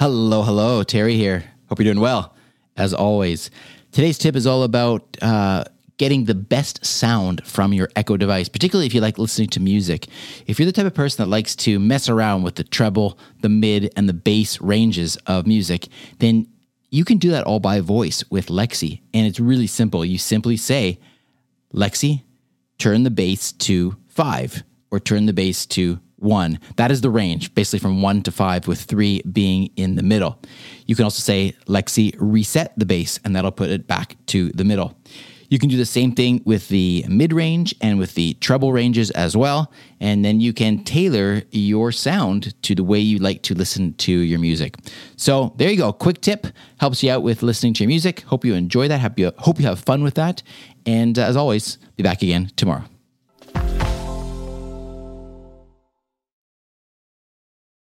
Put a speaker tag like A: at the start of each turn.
A: Hello, hello. Terry here. Hope you're doing well, as always. Today's tip is all about uh, getting the best sound from your Echo device, particularly if you like listening to music. If you're the type of person that likes to mess around with the treble, the mid, and the bass ranges of music, then you can do that all by voice with Lexi. And it's really simple. You simply say, Lexi, turn the bass to five, or turn the bass to one. That is the range, basically from one to five, with three being in the middle. You can also say, Lexi, reset the bass, and that'll put it back to the middle. You can do the same thing with the mid range and with the treble ranges as well. And then you can tailor your sound to the way you like to listen to your music. So there you go. Quick tip helps you out with listening to your music. Hope you enjoy that. Hope you, hope you have fun with that. And uh, as always, be back again tomorrow.